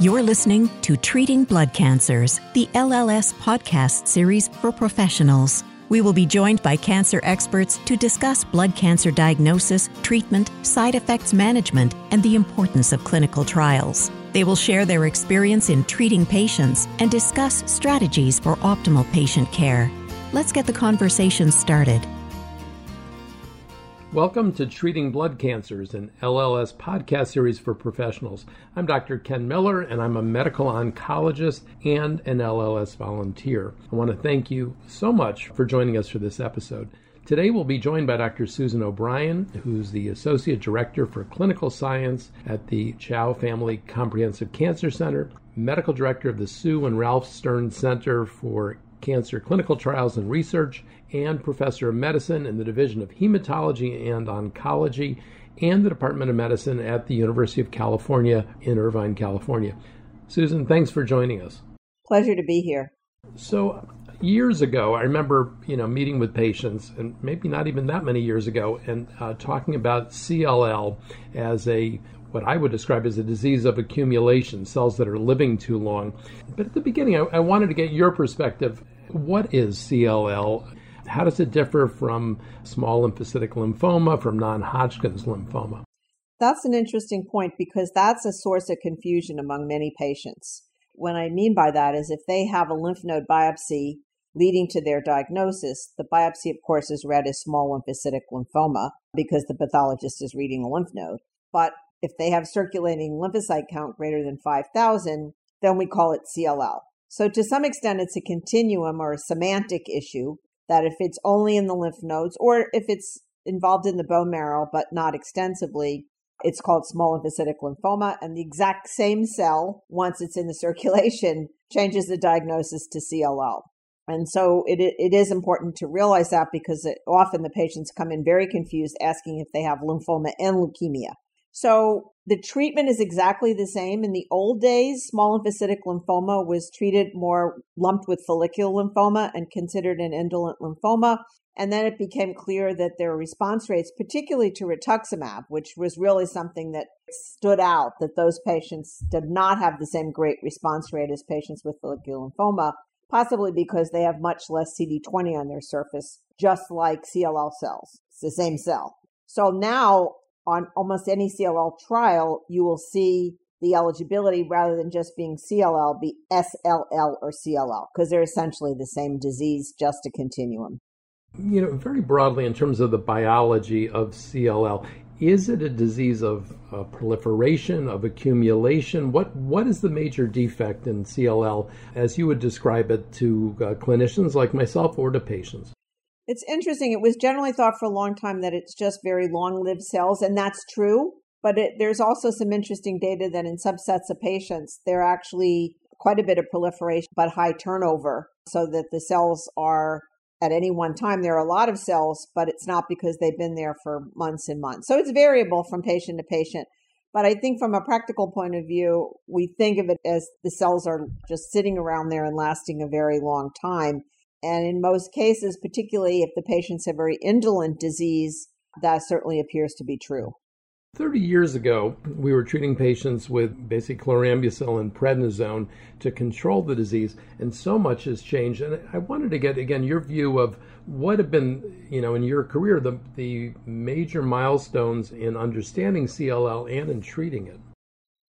You're listening to Treating Blood Cancers, the LLS podcast series for professionals. We will be joined by cancer experts to discuss blood cancer diagnosis, treatment, side effects management, and the importance of clinical trials. They will share their experience in treating patients and discuss strategies for optimal patient care. Let's get the conversation started. Welcome to Treating Blood Cancers, an LLS podcast series for professionals. I'm Dr. Ken Miller, and I'm a medical oncologist and an LLS volunteer. I want to thank you so much for joining us for this episode. Today, we'll be joined by Dr. Susan O'Brien, who's the Associate Director for Clinical Science at the Chao Family Comprehensive Cancer Center, Medical Director of the Sue and Ralph Stern Center for Cancer Clinical Trials and Research, and Professor of Medicine in the Division of Hematology and Oncology and the Department of Medicine at the University of California in Irvine, California. Susan, thanks for joining us. Pleasure to be here. So, years ago, I remember, you know, meeting with patients, and maybe not even that many years ago, and uh, talking about CLL as a what I would describe as a disease of accumulation, cells that are living too long. But at the beginning, I, I wanted to get your perspective. What is CLL? How does it differ from small lymphocytic lymphoma, from non Hodgkin's lymphoma? That's an interesting point because that's a source of confusion among many patients. What I mean by that is if they have a lymph node biopsy leading to their diagnosis, the biopsy, of course, is read as small lymphocytic lymphoma because the pathologist is reading the lymph node. But if they have circulating lymphocyte count greater than 5,000, then we call it CLL. So to some extent, it's a continuum or a semantic issue that if it's only in the lymph nodes or if it's involved in the bone marrow but not extensively, it's called small lymphocytic lymphoma. And the exact same cell, once it's in the circulation, changes the diagnosis to CLL. And so it, it is important to realize that because it, often the patients come in very confused asking if they have lymphoma and leukemia. So the treatment is exactly the same. In the old days, small lymphocytic lymphoma was treated more lumped with follicular lymphoma and considered an indolent lymphoma. And then it became clear that their response rates, particularly to rituximab, which was really something that stood out, that those patients did not have the same great response rate as patients with follicular lymphoma, possibly because they have much less CD20 on their surface, just like CLL cells. It's the same cell. So now on almost any CLL trial, you will see the eligibility rather than just being CLL be SLL or CLL because they're essentially the same disease, just a continuum. You know, very broadly in terms of the biology of CLL, is it a disease of uh, proliferation, of accumulation? What what is the major defect in CLL as you would describe it to uh, clinicians like myself or to patients? It's interesting. It was generally thought for a long time that it's just very long lived cells, and that's true. But it, there's also some interesting data that in subsets of patients, there are actually quite a bit of proliferation, but high turnover, so that the cells are at any one time. There are a lot of cells, but it's not because they've been there for months and months. So it's variable from patient to patient. But I think from a practical point of view, we think of it as the cells are just sitting around there and lasting a very long time. And in most cases, particularly if the patients have very indolent disease, that certainly appears to be true. 30 years ago, we were treating patients with basic chlorambucil and prednisone to control the disease, and so much has changed. And I wanted to get, again, your view of what have been, you know, in your career, the, the major milestones in understanding CLL and in treating it.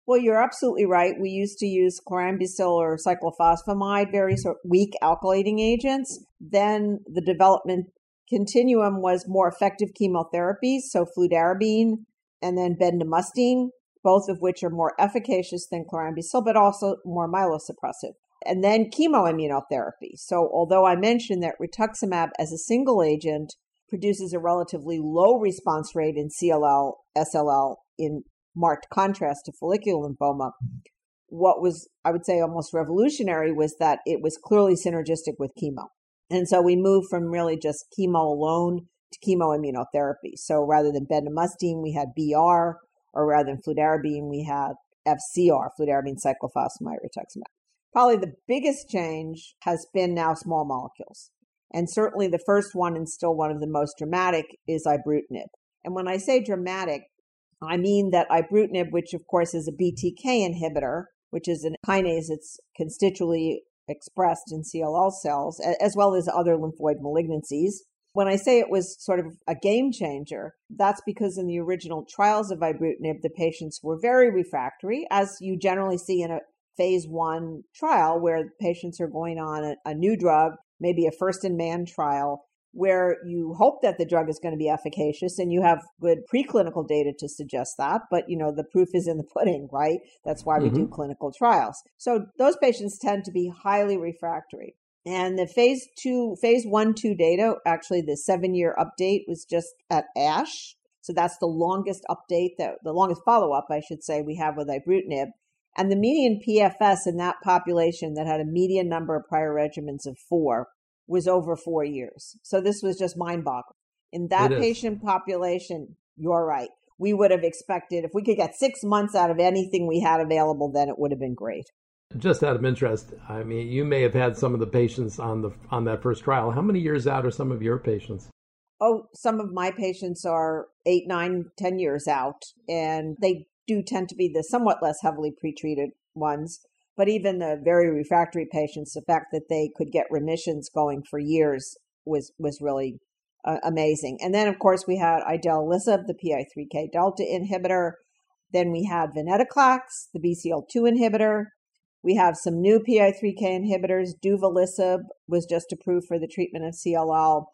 Well, you're absolutely right. We used to use chlorambucil or cyclophosphamide, very weak alkylating agents. Then the development continuum was more effective chemotherapies, so fludarabine and then bendamustine, both of which are more efficacious than chlorambucil, but also more myelosuppressive. And then chemoimmunotherapy. So although I mentioned that rituximab as a single agent produces a relatively low response rate in CLL, SLL in marked contrast to follicular lymphoma. What was, I would say, almost revolutionary was that it was clearly synergistic with chemo. And so we moved from really just chemo alone to chemoimmunotherapy. So rather than bendamustine, we had BR, or rather than fludarabine, we had FCR, fludarabine cyclophosphamide rituximab. Probably the biggest change has been now small molecules. And certainly the first one and still one of the most dramatic is ibrutinib. And when I say dramatic, I mean that ibrutinib, which of course is a BTK inhibitor, which is a kinase that's constitutively expressed in CLL cells, as well as other lymphoid malignancies. When I say it was sort of a game changer, that's because in the original trials of ibrutinib, the patients were very refractory, as you generally see in a phase one trial where patients are going on a, a new drug, maybe a first in man trial, where you hope that the drug is going to be efficacious and you have good preclinical data to suggest that but you know the proof is in the pudding right? That's why we mm-hmm. do clinical trials. So those patients tend to be highly refractory. And the phase two phase one two data actually the seven year update was just at ASH. So that's the longest update that the longest follow-up i should say we have with ibrutinib. And the median pfs in that population that had a median number of prior regimens of four was over four years. So this was just mind boggling. In that patient population, you're right. We would have expected if we could get six months out of anything we had available, then it would have been great. Just out of interest, I mean, you may have had some of the patients on the on that first trial. How many years out are some of your patients? Oh, some of my patients are eight, nine, ten years out, and they do tend to be the somewhat less heavily pretreated ones. But even the very refractory patients, the fact that they could get remissions going for years was was really uh, amazing. And then, of course, we had idelalisib, the PI3K delta inhibitor. Then we had venetoclax, the BCL2 inhibitor. We have some new PI3K inhibitors. Duvelisib was just approved for the treatment of CLL.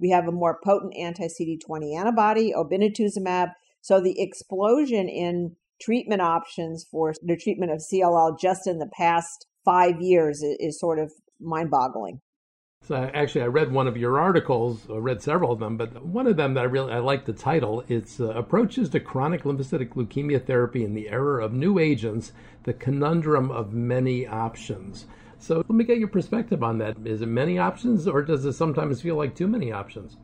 We have a more potent anti CD20 antibody, obinutuzumab. So the explosion in treatment options for the treatment of CLL just in the past five years is, sort of mind boggling. So actually, I read one of your articles. I read several of them, but one of them that I really I like the title. It's uh, approaches to chronic lymphocytic leukemia therapy in the era of new agents, the conundrum of many options. So let me get your perspective on that. Is it many options, or does it sometimes feel like too many options?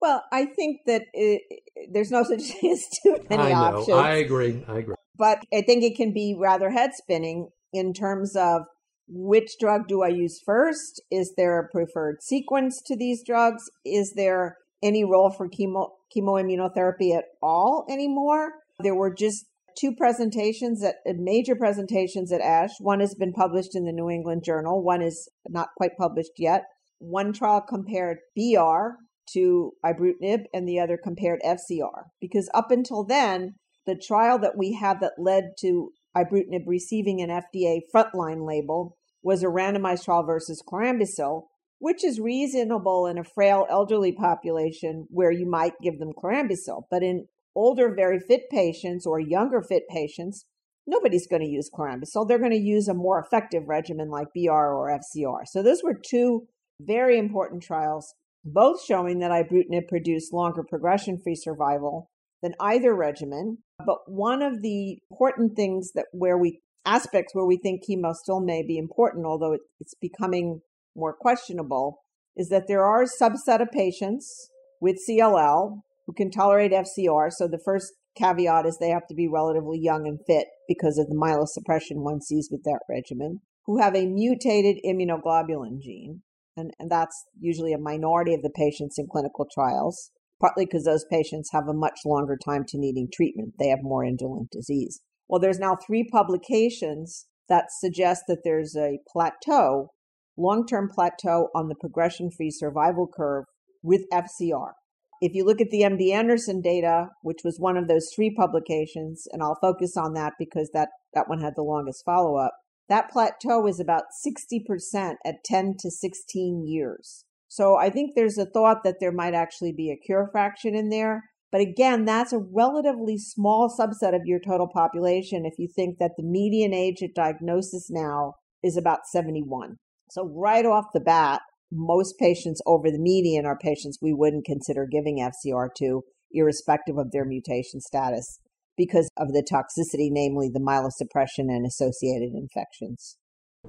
Well, I think that it, there's no such thing as too many I know. options. I agree. I agree. But I think it can be rather head spinning in terms of which drug do I use first? Is there a preferred sequence to these drugs? Is there any role for chemo chemoimmunotherapy at all anymore? There were just two presentations at uh, major presentations at ASH. One has been published in the New England Journal. One is not quite published yet. One trial compared BR to ibrutinib and the other compared FCR because up until then the trial that we had that led to ibrutinib receiving an FDA frontline label was a randomized trial versus chlorambucil, which is reasonable in a frail elderly population where you might give them chlorambucil. But in older, very fit patients or younger fit patients, nobody's going to use chlorambucil. They're going to use a more effective regimen like BR or FCR. So those were two very important trials, both showing that ibrutinib produced longer progression-free survival than either regimen. But one of the important things that where we aspects where we think chemo still may be important, although it's becoming more questionable, is that there are a subset of patients with CLL who can tolerate FCR. So the first caveat is they have to be relatively young and fit because of the myelosuppression one sees with that regimen, who have a mutated immunoglobulin gene. And, and that's usually a minority of the patients in clinical trials partly because those patients have a much longer time to needing treatment. They have more indolent disease. Well, there's now three publications that suggest that there's a plateau, long term plateau on the progression free survival curve with FCR. If you look at the MD Anderson data, which was one of those three publications, and I'll focus on that because that, that one had the longest follow up, that plateau is about 60% at 10 to 16 years. So I think there's a thought that there might actually be a cure fraction in there. But again, that's a relatively small subset of your total population if you think that the median age at diagnosis now is about 71. So right off the bat, most patients over the median are patients we wouldn't consider giving FCR to, irrespective of their mutation status, because of the toxicity, namely the myelosuppression and associated infections.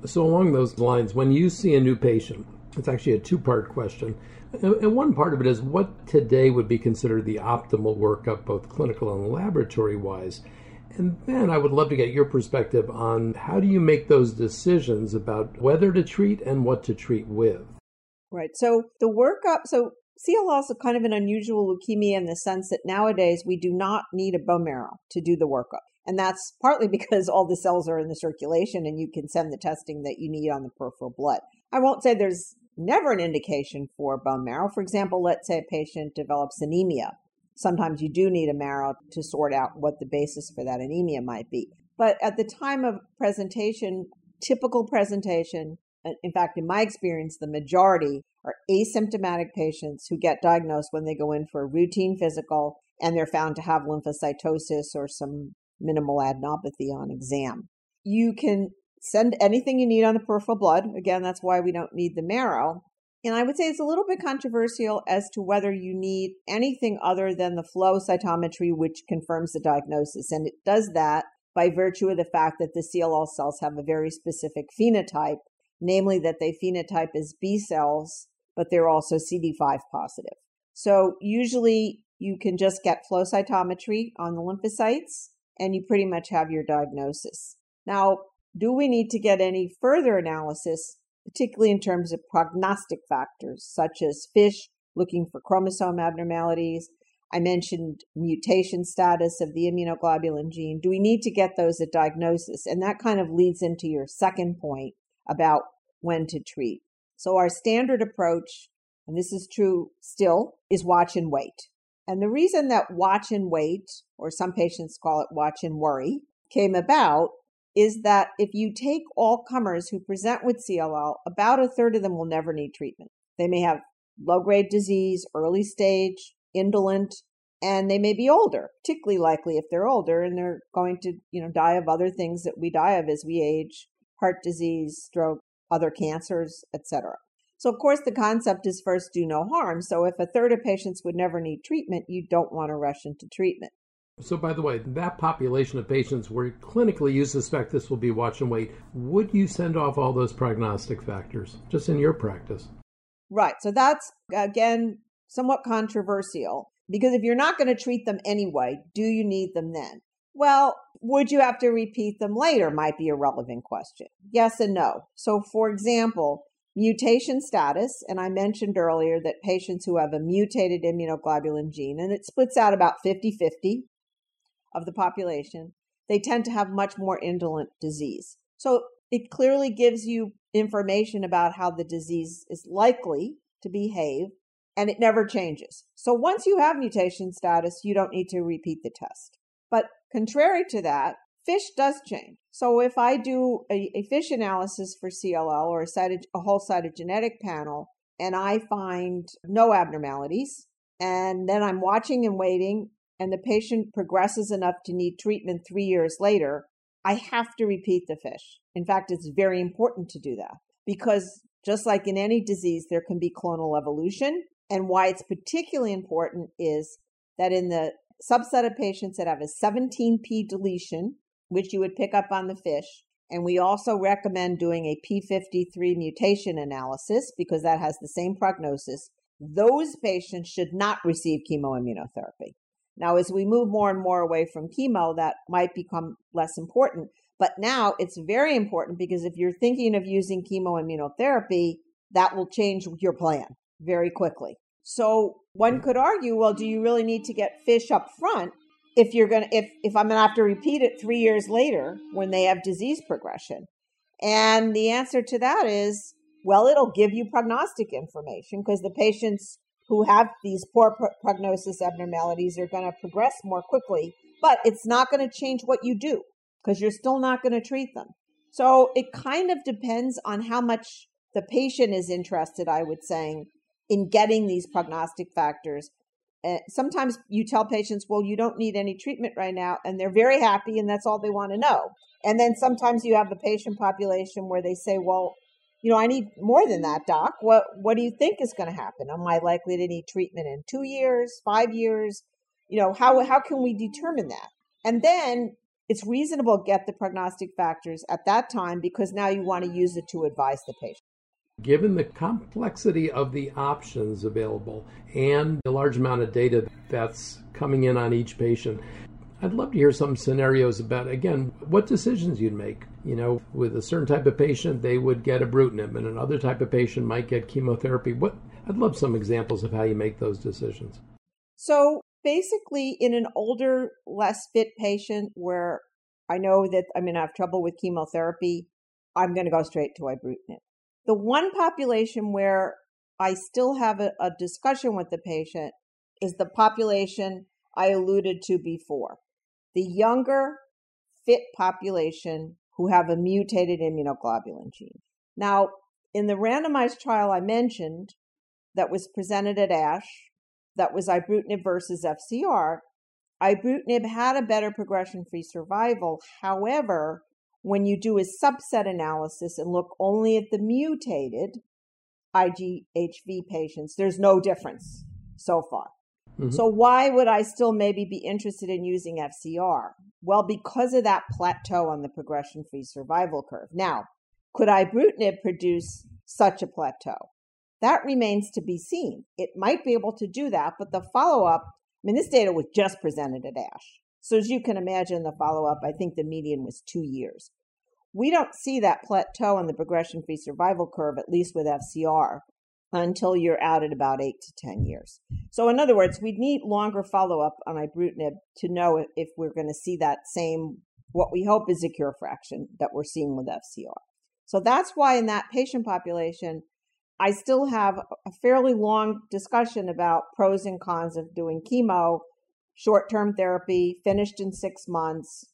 So, along those lines, when you see a new patient, it's actually a two part question. And one part of it is what today would be considered the optimal workup, both clinical and laboratory wise. And then I would love to get your perspective on how do you make those decisions about whether to treat and what to treat with? Right. So the workup, so CLL is kind of an unusual leukemia in the sense that nowadays we do not need a bone marrow to do the workup. And that's partly because all the cells are in the circulation and you can send the testing that you need on the peripheral blood. I won't say there's never an indication for bone marrow. For example, let's say a patient develops anemia. Sometimes you do need a marrow to sort out what the basis for that anemia might be. But at the time of presentation, typical presentation, in fact, in my experience, the majority are asymptomatic patients who get diagnosed when they go in for a routine physical and they're found to have lymphocytosis or some minimal adenopathy on exam. You can send anything you need on the peripheral blood. Again, that's why we don't need the marrow. And I would say it's a little bit controversial as to whether you need anything other than the flow cytometry, which confirms the diagnosis. And it does that by virtue of the fact that the CLL cells have a very specific phenotype, namely that they phenotype as B cells, but they're also CD5 positive. So usually you can just get flow cytometry on the lymphocytes and you pretty much have your diagnosis. Now, do we need to get any further analysis, particularly in terms of prognostic factors such as FISH looking for chromosome abnormalities? I mentioned mutation status of the immunoglobulin gene. Do we need to get those at diagnosis? And that kind of leads into your second point about when to treat. So, our standard approach, and this is true still, is watch and wait. And the reason that watch and wait, or some patients call it watch and worry, came about is that if you take all comers who present with CLL, about a third of them will never need treatment. They may have low grade disease, early stage, indolent, and they may be older, particularly likely if they're older and they're going to, you know, die of other things that we die of as we age, heart disease, stroke, other cancers, etc. So, of course, the concept is first do no harm. So, if a third of patients would never need treatment, you don't want to rush into treatment. So, by the way, that population of patients where clinically you suspect this will be watch and wait, would you send off all those prognostic factors just in your practice? Right. So, that's again somewhat controversial because if you're not going to treat them anyway, do you need them then? Well, would you have to repeat them later? Might be a relevant question. Yes and no. So, for example, mutation status, and I mentioned earlier that patients who have a mutated immunoglobulin gene, and it splits out about 50 50 of the population, they tend to have much more indolent disease. So it clearly gives you information about how the disease is likely to behave, and it never changes. So once you have mutation status, you don't need to repeat the test. But contrary to that, fish does change. So if I do a, a fish analysis for CLL or a, cyto, a whole cytogenetic panel and I find no abnormalities, and then I'm watching and waiting, and the patient progresses enough to need treatment three years later, I have to repeat the fish. In fact, it's very important to do that because just like in any disease, there can be clonal evolution. And why it's particularly important is that in the subset of patients that have a 17p deletion, which you would pick up on the fish. And we also recommend doing a P53 mutation analysis because that has the same prognosis. Those patients should not receive chemoimmunotherapy. Now, as we move more and more away from chemo, that might become less important. But now it's very important because if you're thinking of using chemoimmunotherapy, that will change your plan very quickly. So one hmm. could argue, well, do you really need to get fish up front if you're going to if if i'm going to have to repeat it 3 years later when they have disease progression and the answer to that is well it'll give you prognostic information because the patients who have these poor pro- prognosis abnormalities are going to progress more quickly but it's not going to change what you do because you're still not going to treat them so it kind of depends on how much the patient is interested i would say in getting these prognostic factors uh, sometimes you tell patients, well, you don't need any treatment right now, and they're very happy, and that's all they want to know. And then sometimes you have the patient population where they say, well, you know, I need more than that, doc. What what do you think is going to happen? Am I likely to need treatment in two years, five years? You know, how how can we determine that? And then it's reasonable to get the prognostic factors at that time because now you want to use it to advise the patient. Given the complexity of the options available and the large amount of data that's coming in on each patient, I'd love to hear some scenarios about, again, what decisions you'd make. You know, with a certain type of patient, they would get ibrutinib, and another type of patient might get chemotherapy. What I'd love some examples of how you make those decisions. So basically, in an older, less fit patient where I know that I'm going to have trouble with chemotherapy. I'm going to go straight to ibrutinib. The one population where I still have a, a discussion with the patient is the population I alluded to before. The younger, fit population who have a mutated immunoglobulin gene. Now, in the randomized trial I mentioned that was presented at ASH, that was ibrutinib versus FCR, ibrutinib had a better progression free survival. However, when you do a subset analysis and look only at the mutated IGHV patients, there's no difference so far. Mm-hmm. So, why would I still maybe be interested in using FCR? Well, because of that plateau on the progression free survival curve. Now, could ibrutinib produce such a plateau? That remains to be seen. It might be able to do that, but the follow up, I mean, this data was just presented at ASH. So, as you can imagine, the follow up, I think the median was two years. We don't see that plateau on the progression free survival curve, at least with FCR, until you're out at about eight to 10 years. So, in other words, we'd need longer follow up on ibrutinib to know if we're going to see that same, what we hope is a cure fraction that we're seeing with FCR. So, that's why in that patient population, I still have a fairly long discussion about pros and cons of doing chemo, short term therapy, finished in six months,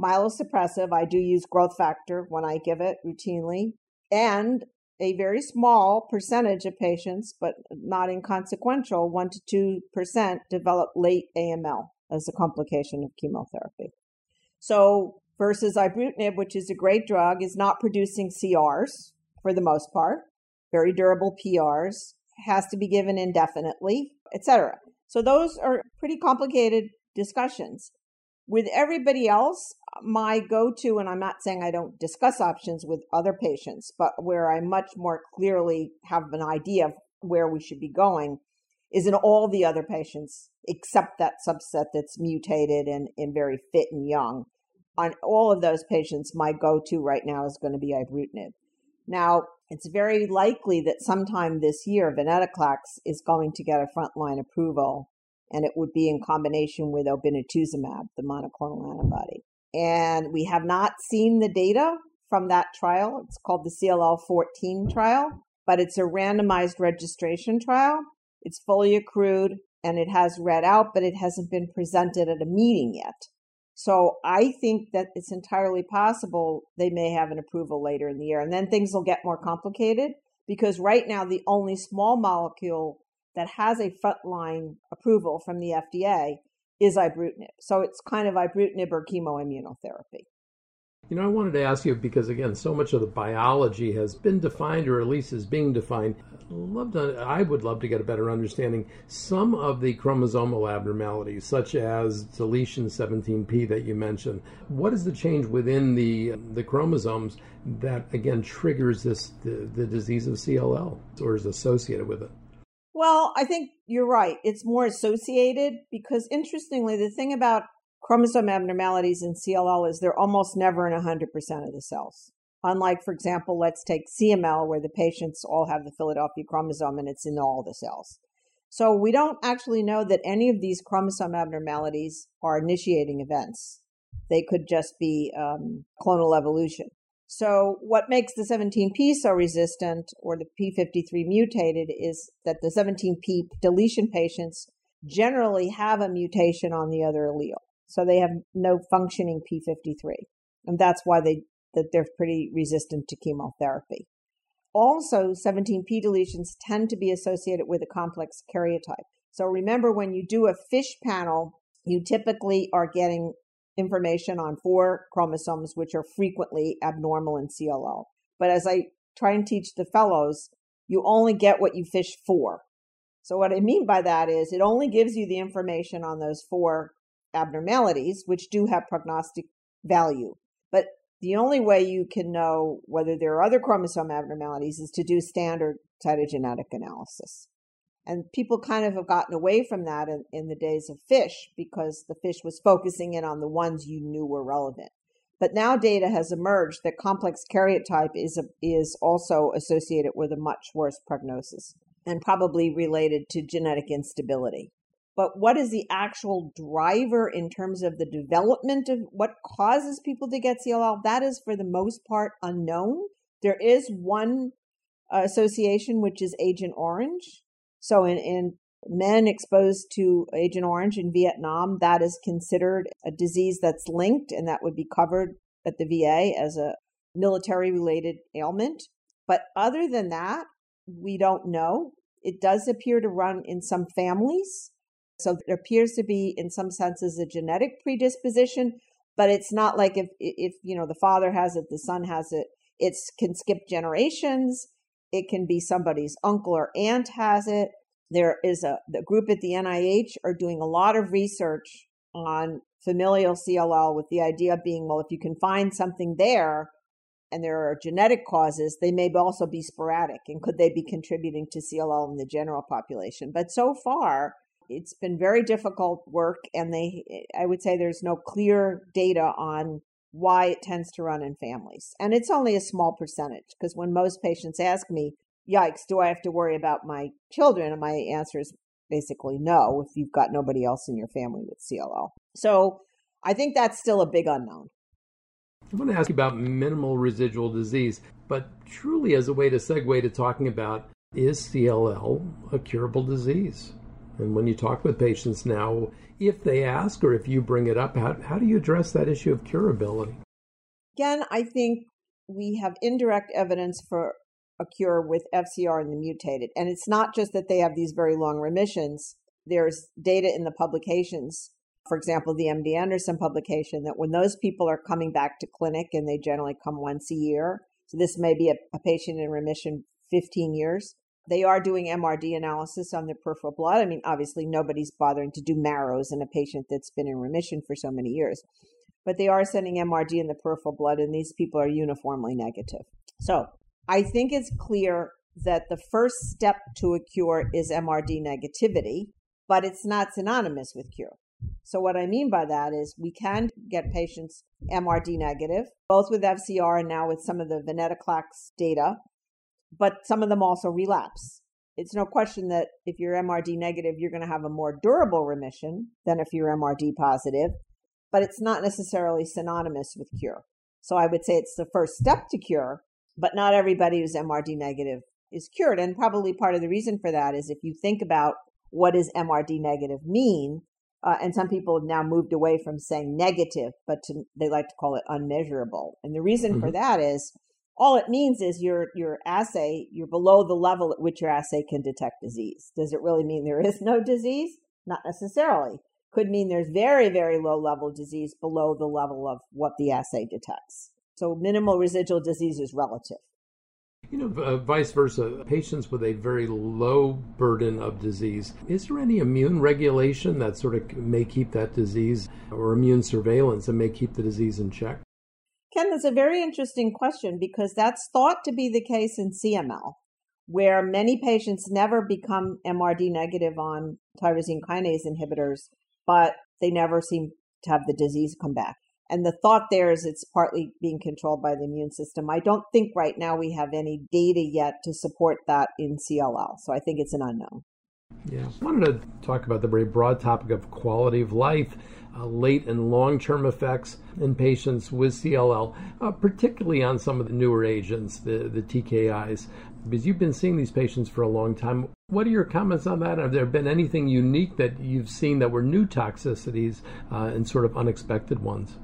myelosuppressive. I do use growth factor when I give it routinely, and a very small percentage of patients, but not inconsequential, 1 to 2% develop late AML as a complication of chemotherapy. So, versus ibrutinib, which is a great drug, is not producing CRs for the most part, very durable PRs, has to be given indefinitely, etc. So, those are pretty complicated discussions. With everybody else, my go to, and I'm not saying I don't discuss options with other patients, but where I much more clearly have an idea of where we should be going is in all the other patients, except that subset that's mutated and, and very fit and young. On all of those patients, my go to right now is going to be ibrutinib. Now, it's very likely that sometime this year, venetoclax is going to get a frontline approval and it would be in combination with obinutuzumab, the monoclonal antibody. And we have not seen the data from that trial. It's called the CLL 14 trial, but it's a randomized registration trial. It's fully accrued and it has read out, but it hasn't been presented at a meeting yet. So I think that it's entirely possible they may have an approval later in the year. And then things will get more complicated because right now the only small molecule that has a frontline approval from the FDA is ibrutinib. So it's kind of ibrutinib or chemoimmunotherapy. You know, I wanted to ask you because again, so much of the biology has been defined, or at least is being defined. Love to, I would love to get a better understanding. Some of the chromosomal abnormalities, such as deletion 17p that you mentioned, what is the change within the the chromosomes that again triggers this the, the disease of CLL or is associated with it? Well, I think you're right. It's more associated because interestingly, the thing about chromosome abnormalities in CLL is they're almost never in 100% of the cells. Unlike, for example, let's take CML, where the patients all have the Philadelphia chromosome and it's in all the cells. So we don't actually know that any of these chromosome abnormalities are initiating events. They could just be um, clonal evolution. So, what makes the 17p so resistant or the p53 mutated is that the 17p deletion patients generally have a mutation on the other allele. So they have no functioning p53. And that's why they that they're pretty resistant to chemotherapy. Also, 17p deletions tend to be associated with a complex karyotype. So remember when you do a FISH panel, you typically are getting information on four chromosomes, which are frequently abnormal in CLL. But as I try and teach the fellows, you only get what you fish for. So, what I mean by that is it only gives you the information on those four abnormalities, which do have prognostic value. But the only way you can know whether there are other chromosome abnormalities is to do standard cytogenetic analysis. And people kind of have gotten away from that in, in the days of fish because the fish was focusing in on the ones you knew were relevant. But now data has emerged that complex karyotype is, a, is also associated with a much worse prognosis and probably related to genetic instability. But what is the actual driver in terms of the development of what causes people to get CLL? That is for the most part unknown. There is one uh, association, which is Agent Orange. So in, in men exposed to Agent Orange in Vietnam, that is considered a disease that's linked and that would be covered at the VA as a military related ailment. But other than that, we don't know. It does appear to run in some families. So it appears to be, in some senses, a genetic predisposition, but it's not like if, if, you know, the father has it, the son has it. It can skip generations. It can be somebody's uncle or aunt has it. There is a the group at the NIH are doing a lot of research on familial CLL with the idea being, well, if you can find something there and there are genetic causes, they may also be sporadic and could they be contributing to CLL in the general population? But so far, it's been very difficult work and they I would say there's no clear data on why it tends to run in families. And it's only a small percentage because when most patients ask me, yikes, do I have to worry about my children? And my answer is basically no if you've got nobody else in your family with CLL. So I think that's still a big unknown. I want to ask you about minimal residual disease, but truly as a way to segue to talking about is CLL a curable disease? And when you talk with patients now, if they ask or if you bring it up, how, how do you address that issue of curability? Again, I think we have indirect evidence for a cure with FCR in the mutated. And it's not just that they have these very long remissions. There's data in the publications, for example, the MD Anderson publication, that when those people are coming back to clinic and they generally come once a year, so this may be a, a patient in remission 15 years, they are doing MRD analysis on the peripheral blood. I mean, obviously, nobody's bothering to do marrows in a patient that's been in remission for so many years, but they are sending MRD in the peripheral blood, and these people are uniformly negative. So I think it's clear that the first step to a cure is MRD negativity, but it's not synonymous with cure. So, what I mean by that is we can get patients MRD negative, both with FCR and now with some of the venetoclax data, but some of them also relapse. It's no question that if you're MRD negative, you're going to have a more durable remission than if you're MRD positive, but it's not necessarily synonymous with cure. So, I would say it's the first step to cure, but not everybody who's MRD negative is cured. And probably part of the reason for that is if you think about what does MRD negative mean, uh, and some people have now moved away from saying negative, but to, they like to call it unmeasurable. And the reason mm-hmm. for that is all it means is your your assay you're below the level at which your assay can detect disease. Does it really mean there is no disease? Not necessarily. Could mean there's very very low level disease below the level of what the assay detects. So minimal residual disease is relative. You know, uh, vice versa, patients with a very low burden of disease, is there any immune regulation that sort of may keep that disease or immune surveillance that may keep the disease in check? Ken, that's a very interesting question because that's thought to be the case in CML, where many patients never become MRD negative on tyrosine kinase inhibitors, but they never seem to have the disease come back. And the thought there is it's partly being controlled by the immune system. I don't think right now we have any data yet to support that in CLL. So I think it's an unknown. Yeah. I wanted to talk about the very broad topic of quality of life, uh, late and long term effects in patients with CLL, uh, particularly on some of the newer agents, the, the TKIs. Because you've been seeing these patients for a long time. What are your comments on that? Have there been anything unique that you've seen that were new toxicities uh, and sort of unexpected ones?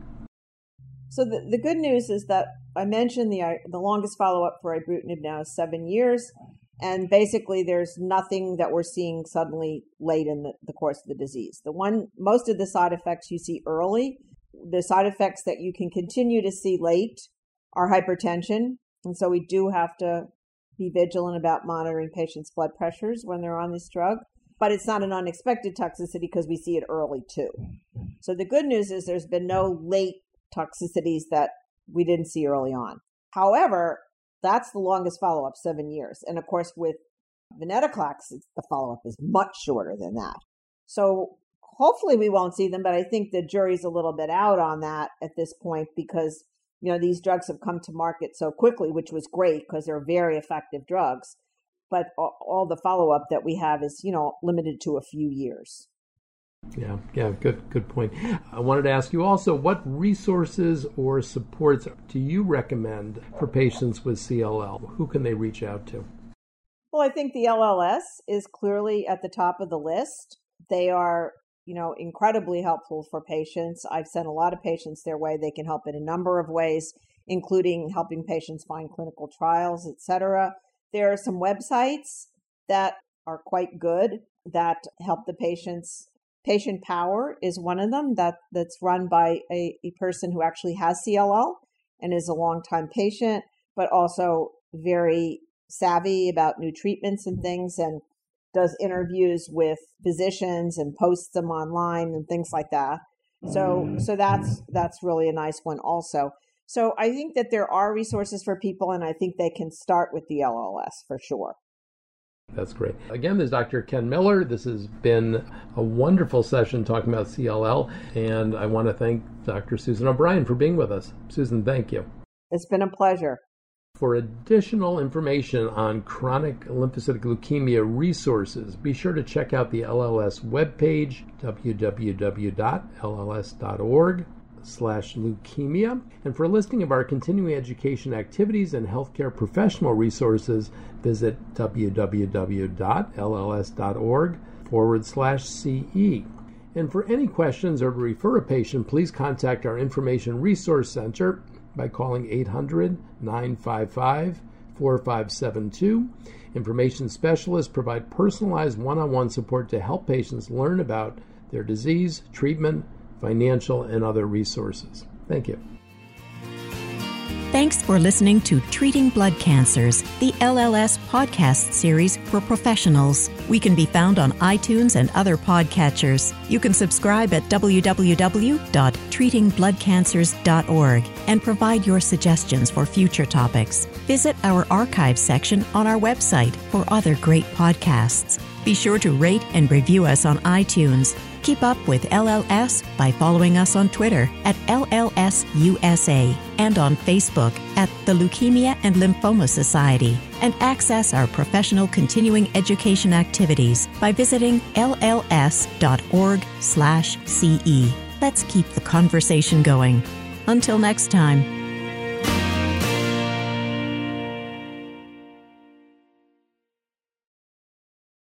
So the, the good news is that I mentioned the the longest follow up for ibrutinib now is seven years, and basically there's nothing that we're seeing suddenly late in the, the course of the disease. The one most of the side effects you see early, the side effects that you can continue to see late are hypertension, and so we do have to be vigilant about monitoring patients' blood pressures when they're on this drug. But it's not an unexpected toxicity because we see it early too. So the good news is there's been no late toxicities that we didn't see early on. However, that's the longest follow up, seven years. And of course, with venetoclax, the follow up is much shorter than that. So hopefully we won't see them, but I think the jury's a little bit out on that at this point because, you know, these drugs have come to market so quickly, which was great because they're very effective drugs. But all the follow up that we have is, you know, limited to a few years. Yeah, yeah, good, good point. I wanted to ask you also, what resources or supports do you recommend for patients with CLL? Who can they reach out to? Well, I think the LLS is clearly at the top of the list. They are, you know, incredibly helpful for patients. I've sent a lot of patients their way. They can help in a number of ways, including helping patients find clinical trials, etc. There are some websites that are quite good that help the patients Patient Power is one of them that, that's run by a, a person who actually has CLL and is a longtime patient, but also very savvy about new treatments and things and does interviews with physicians and posts them online and things like that. So so that's that's really a nice one also. So I think that there are resources for people and I think they can start with the LLS for sure. That's great. Again, there's Dr. Ken Miller. This has been a wonderful session talking about CLL, and I want to thank Dr. Susan O'Brien for being with us. Susan, thank you. It's been a pleasure. For additional information on chronic lymphocytic leukemia resources, be sure to check out the LLS webpage, www.lls.org slash leukemia. And for a listing of our continuing education activities and healthcare professional resources, visit www.lls.org forward slash CE. And for any questions or to refer a patient, please contact our Information Resource Center by calling 800 955 4572. Information specialists provide personalized one on one support to help patients learn about their disease, treatment, financial, and other resources. Thank you. Thanks for listening to Treating Blood Cancers, the LLS podcast series for professionals. We can be found on iTunes and other podcatchers. You can subscribe at www.treatingbloodcancers.org and provide your suggestions for future topics. Visit our archive section on our website for other great podcasts. Be sure to rate and review us on iTunes. Keep up with LLS by following us on Twitter at LLSUSA and on Facebook at the Leukemia and Lymphoma Society. And access our professional continuing education activities by visiting lls.org/ce. Let's keep the conversation going. Until next time.